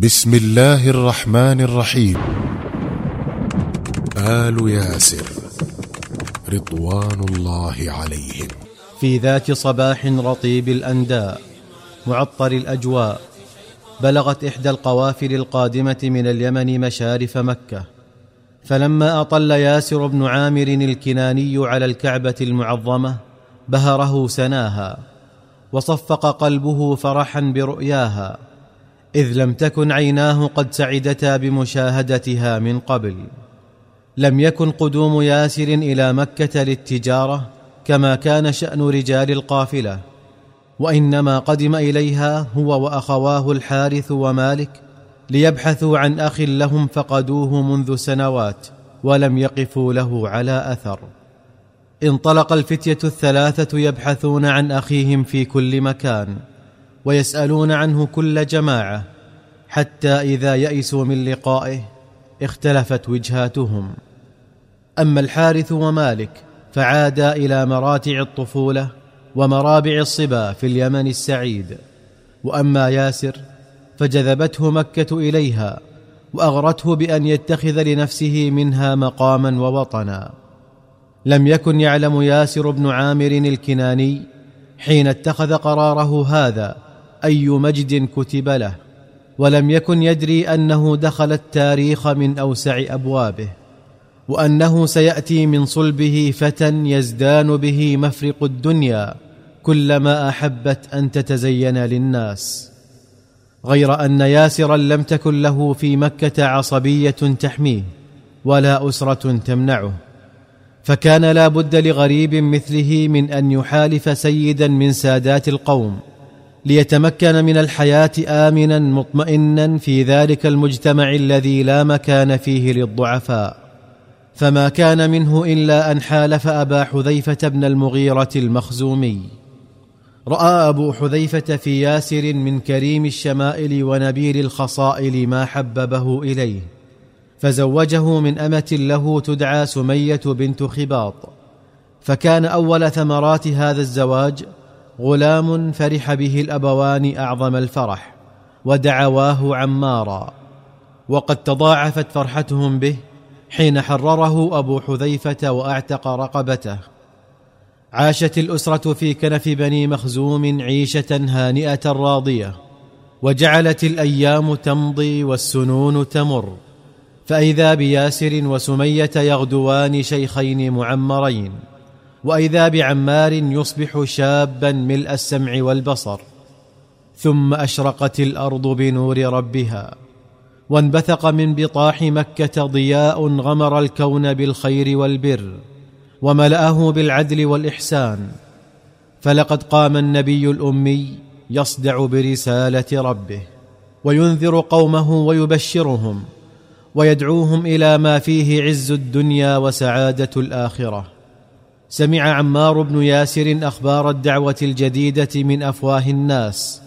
بسم الله الرحمن الرحيم. آل ياسر رضوان الله عليهم. في ذات صباح رطيب الأنداء معطر الأجواء بلغت إحدى القوافل القادمة من اليمن مشارف مكة. فلما أطل ياسر بن عامر الكناني على الكعبة المعظمة بهره سناها وصفق قلبه فرحا برؤياها. إذ لم تكن عيناه قد سعدتا بمشاهدتها من قبل. لم يكن قدوم ياسر إلى مكة للتجارة كما كان شأن رجال القافلة وإنما قدم إليها هو وأخواه الحارث ومالك ليبحثوا عن أخ لهم فقدوه منذ سنوات ولم يقفوا له على أثر. انطلق الفتية الثلاثة يبحثون عن أخيهم في كل مكان. ويسألون عنه كل جماعة حتى إذا يئسوا من لقائه اختلفت وجهاتهم. أما الحارث ومالك فعادا إلى مراتع الطفولة ومرابع الصبا في اليمن السعيد. وأما ياسر فجذبته مكة إليها وأغرته بأن يتخذ لنفسه منها مقاما ووطنا. لم يكن يعلم ياسر بن عامر الكناني حين اتخذ قراره هذا أي مجد كتب له ولم يكن يدري أنه دخل التاريخ من أوسع أبوابه وأنه سيأتي من صلبه فتى يزدان به مفرق الدنيا كلما أحبت أن تتزين للناس. غير أن ياسرا لم تكن له في مكة عصبية تحميه ولا أسرة تمنعه. فكان لا بد لغريب مثله من أن يحالف سيدا من سادات القوم ليتمكن من الحياة آمنا مطمئنا في ذلك المجتمع الذي لا مكان فيه للضعفاء. فما كان منه إلا أن حالف أبا حذيفة بن المغيرة المخزومي. رأى أبو حذيفة في ياسر من كريم الشمائل ونبيل الخصائل ما حببه إليه. فزوجه من أمة له تدعى سمية بنت خباط. فكان أول ثمرات هذا الزواج غلام فرح به الأبوان أعظم الفرح ودعواه عمارا. وقد تضاعفت فرحتهم به حين حرره أبو حذيفة وأعتق رقبته. عاشت الأسرة في كنف بني مخزوم عيشة هانئة راضية وجعلت الأيام تمضي والسنون تمر. فإذا بياسر وسمية يغدوان شيخين معمرين. وإذا بعمار يصبح شابا ملء السمع والبصر ثم أشرقت الأرض بنور ربها وانبثق من بطاح مكة ضياء غمر الكون بالخير والبر وملأه بالعدل والإحسان. فلقد قام النبي الأمي يصدع برسالة ربه وينذر قومه ويبشرهم ويدعوهم إلى ما فيه عز الدنيا وسعادة الآخرة. سمع عمار بن ياسر أخبار الدعوة الجديدة من أفواه الناس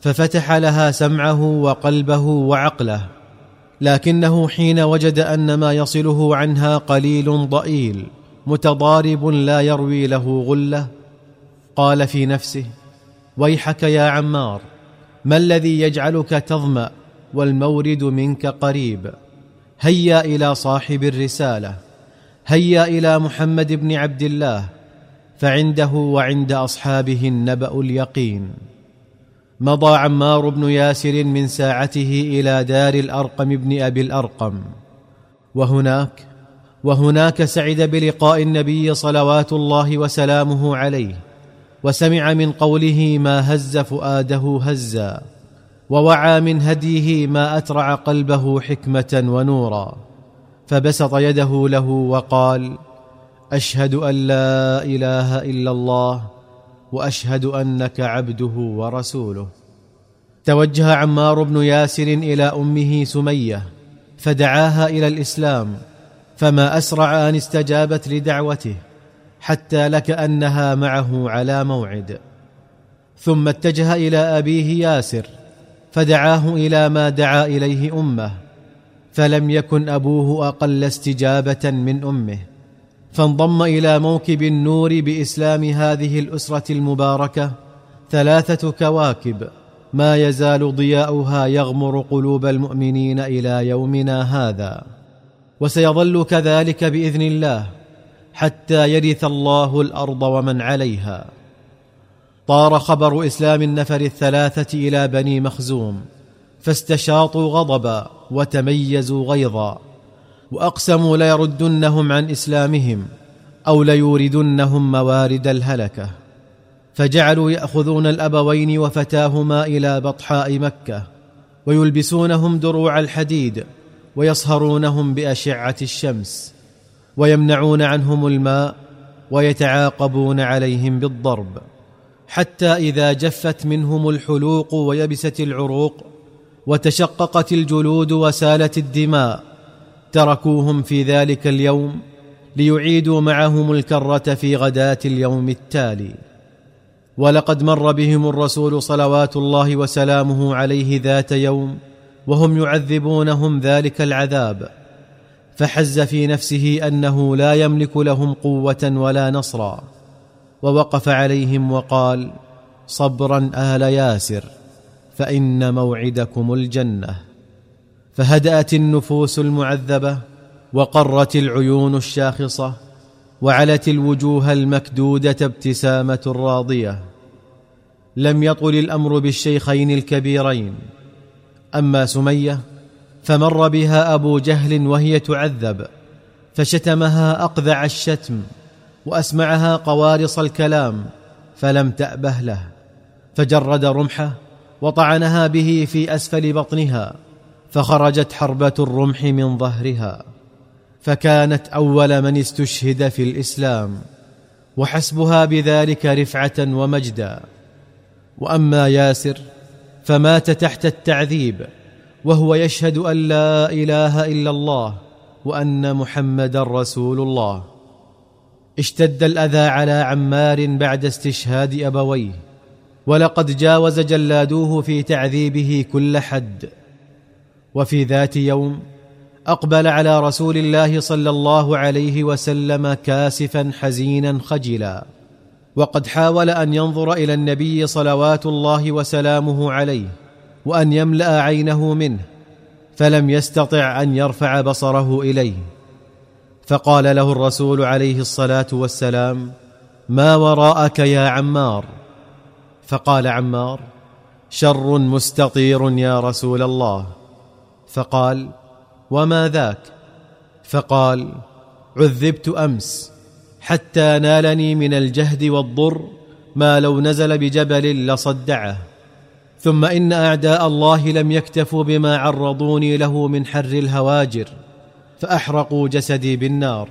ففتح لها سمعه وقلبه وعقله لكنه حين وجد أن ما يصله عنها قليل ضئيل متضارب لا يروي له غلة. قال في نفسه ويحك يا عمار ما الذي يجعلك تظمأ والمورد منك قريب؟ هيا إلى صاحب الرسالة. هيا إلى محمد بن عبد الله فعنده وعند أصحابه النبأ اليقين. مضى عمار بن ياسر من ساعته إلى دار الأرقم بن أبي الأرقم. وهناك وهناك سعد بلقاء النبي صلوات الله وسلامه عليه وسمع من قوله ما هز فؤاده هزا ووعى من هديه ما أترع قلبه حكمة ونورا. فبسط يده له وقال أشهد أن لا إله إلا الله وأشهد أنك عبده ورسوله. توجه عمار بن ياسر إلى أمه سمية فدعاها إلى الإسلام فما أسرع أن استجابت لدعوته حتى لكانها معه على موعد. ثم اتجه إلى أبيه ياسر فدعاه إلى ما دعا إليه أمه فلم يكن أبوه أقل استجابة من أمه. فانضم إلى موكب النور بإسلام هذه الأسرة المباركة ثلاثة كواكب ما يزال ضياؤها يغمر قلوب المؤمنين إلى يومنا هذا. وسيظل كذلك بإذن الله حتى يرث الله الأرض ومن عليها. طار خبر إسلام النفر الثلاثة إلى بني مخزوم فاستشاطوا غضبا وتميزوا غيظا وأقسموا ليردنهم عن إسلامهم أو ليوردنهم موارد الهلكة. فجعلوا يأخذون الأبوين وفتاهما إلى بطحاء مكة ويلبسونهم دروع الحديد ويصهرونهم بأشعة الشمس ويمنعون عنهم الماء ويتعاقبون عليهم بالضرب. حتى إذا جفت منهم الحلوق ويبست العروق وتشققت الجلود وسالت الدماء. تركوهم في ذلك اليوم ليعيدوا معهم الكرة في غداة اليوم التالي. ولقد مر بهم الرسول صلوات الله وسلامه عليه ذات يوم وهم يعذبونهم ذلك العذاب. فحز في نفسه أنه لا يملك لهم قوة ولا نصرا. ووقف عليهم وقال صبرا آل ياسر. فإن موعدكم الجنة. فهدأت النفوس المعذبة وقرت العيون الشاخصة وعلت الوجوه المكدودة ابتسامة راضية. لم يطل الأمر بالشيخين الكبيرين. أما سمية فمر بها أبو جهل وهي تعذب فشتمها أقذع الشتم وأسمعها قوارص الكلام فلم تأبه له. فجرد رمحة وطعنها به في أسفل بطنها فخرجت حربة الرمح من ظهرها فكانت أول من استشهد في الإسلام وحسبها بذلك رفعة ومجدا. وأما ياسر فمات تحت التعذيب وهو يشهد أن لا إله إلا الله وأن محمدا رسول الله. اشتد الأذى على عمار بعد استشهاد أبويه. ولقد جاوز جلادوه في تعذيبه كل حد. وفي ذات يوم أقبل على رسول الله صلى الله عليه وسلم كاسفا حزينا خجلا. وقد حاول أن ينظر إلى النبي صلوات الله وسلامه عليه وأن يملأ عينه منه فلم يستطع أن يرفع بصره إليه. فقال له الرسول عليه الصلاة والسلام ما وراءك يا عمار؟ فقال عمار شر مستطير يا رسول الله. فقال وما ذاك؟ فقال عذبت أمس حتى نالني من الجهد والضر ما لو نزل بجبل لصدعه. ثم إن أعداء الله لم يكتفوا بما عرضوني له من حر الهواجر فأحرقوا جسدي بالنار.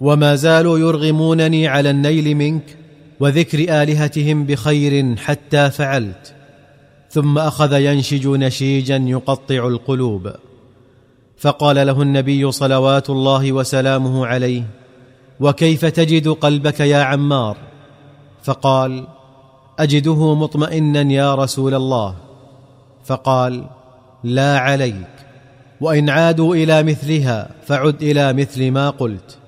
وما زالوا يرغمونني على النيل منك وذكر آلهتهم بخير حتى فعلت. ثم أخذ ينشج نشيجا يقطع القلوب. فقال له النبي صلوات الله وسلامه عليه وكيف تجد قلبك يا عمار؟ فقال أجده مطمئنا يا رسول الله. فقال لا عليك وإن عادوا إلى مثلها فعد إلى مثل ما قلت.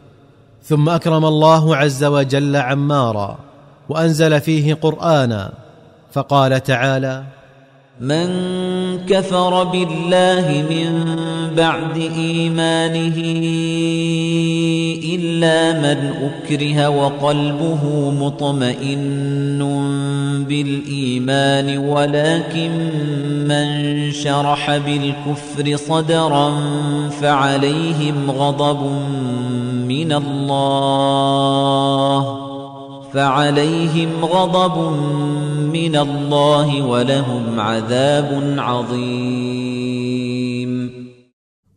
ثم أكرم الله عز وجل عمارا. وأنزل فيه قرآنا فقال تعالى من كفر بالله من بعد إيمانه إلا من أكره وقلبه مطمئن بالإيمان ولكن من شرح بالكفر صدرا فعليهم غضب من الله. فعليهم غضب من الله ولهم عذاب عظيم.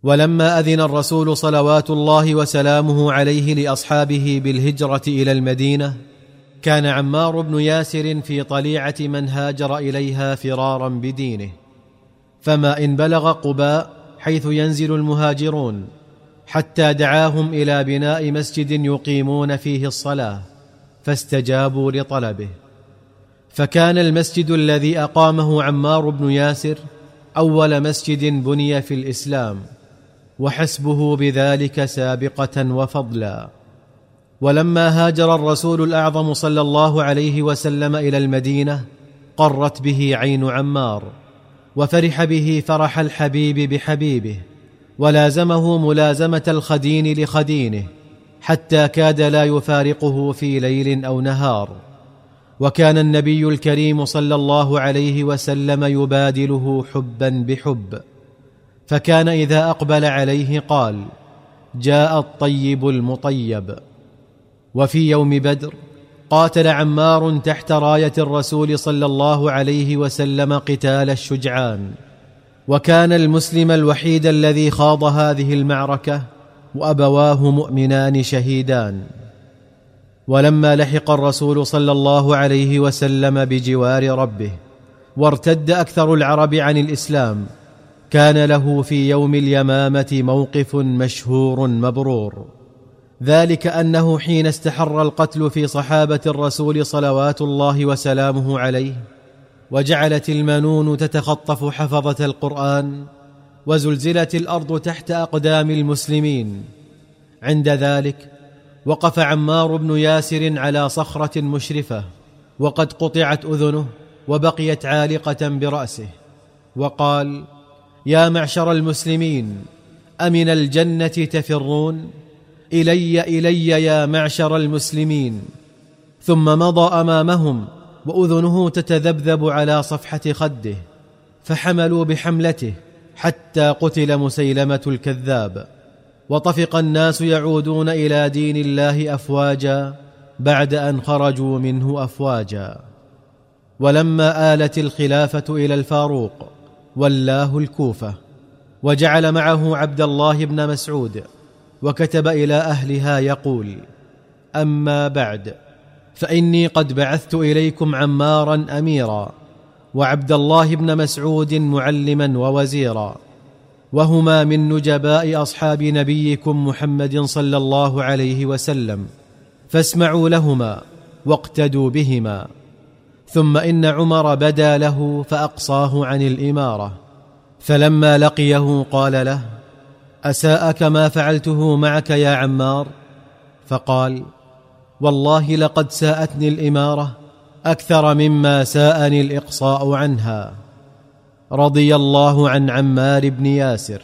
ولما أذن الرسول صلوات الله وسلامه عليه لأصحابه بالهجرة إلى المدينة كان عمار بن ياسر في طليعة من هاجر إليها فرارا بدينه. فما إن بلغ قباء حيث ينزل المهاجرون حتى دعاهم إلى بناء مسجد يقيمون فيه الصلاة. فاستجابوا لطلبه. فكان المسجد الذي أقامه عمار بن ياسر أول مسجد بني في الإسلام وحسبه بذلك سابقة وفضلا. ولما هاجر الرسول الأعظم صلى الله عليه وسلم إلى المدينة قرت به عين عمار وفرح به فرح الحبيب بحبيبه ولازمه ملازمة الخدين لخدينه. حتى كاد لا يفارقه في ليل أو نهار. وكان النبي الكريم صلى الله عليه وسلم يبادله حبا بحب. فكان إذا أقبل عليه قال جاء الطيب المطيب. وفي يوم بدر قاتل عمار تحت راية الرسول صلى الله عليه وسلم قتال الشجعان. وكان المسلم الوحيد الذي خاض هذه المعركة وأبواه مؤمنان شهيدان. ولما لحق الرسول صلى الله عليه وسلم بجوار ربه وارتد أكثر العرب عن الإسلام كان له في يوم اليمامة موقف مشهور مبرور. ذلك أنه حين استحر القتل في صحابة الرسول صلوات الله وسلامه عليه وجعلت المنون تتخطف حفظة القرآن وزلزلت الأرض تحت أقدام المسلمين. عند ذلك وقف عمار بن ياسر على صخرة مشرفة وقد قطعت أذنه وبقيت عالقة برأسه وقال يا معشر المسلمين أمن الجنة تفرون؟ إلي إلي يا معشر المسلمين. ثم مضى أمامهم وأذنه تتذبذب على صفحة خده فحملوا بحملته حتى قتل مسيلمة الكذاب. وطفق الناس يعودون إلى دين الله أفواجا بعد أن خرجوا منه أفواجا. ولما آلت الخلافة إلى الفاروق ولاه الكوفة وجعل معه عبد الله بن مسعود وكتب إلى أهلها يقول أما بعد فإني قد بعثت إليكم عمارا أميرا وعبد الله بن مسعود معلما ووزيرا. وهما من نجباء أصحاب نبيكم محمد صلى الله عليه وسلم. فاسمعوا لهما واقتدوا بهما. ثم إن عمر بدا له فأقصاه عن الإمارة. فلما لقيه قال له أساءك ما فعلته معك يا عمار؟ فقال والله لقد ساءتني الإمارة أكثر مما ساءني الإقصاء عنها. رضي الله عن عمار بن ياسر.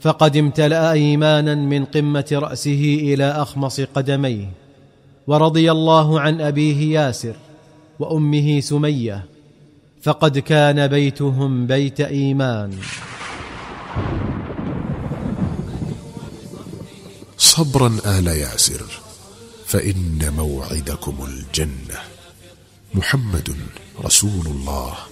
فقد امتلأ إيمانا من قمة رأسه إلى أخمص قدميه. ورضي الله عن أبيه ياسر وأمه سمية. فقد كان بيتهم بيت إيمان. صبرا آل ياسر فإن موعدكم الجنة. محمد رسول الله.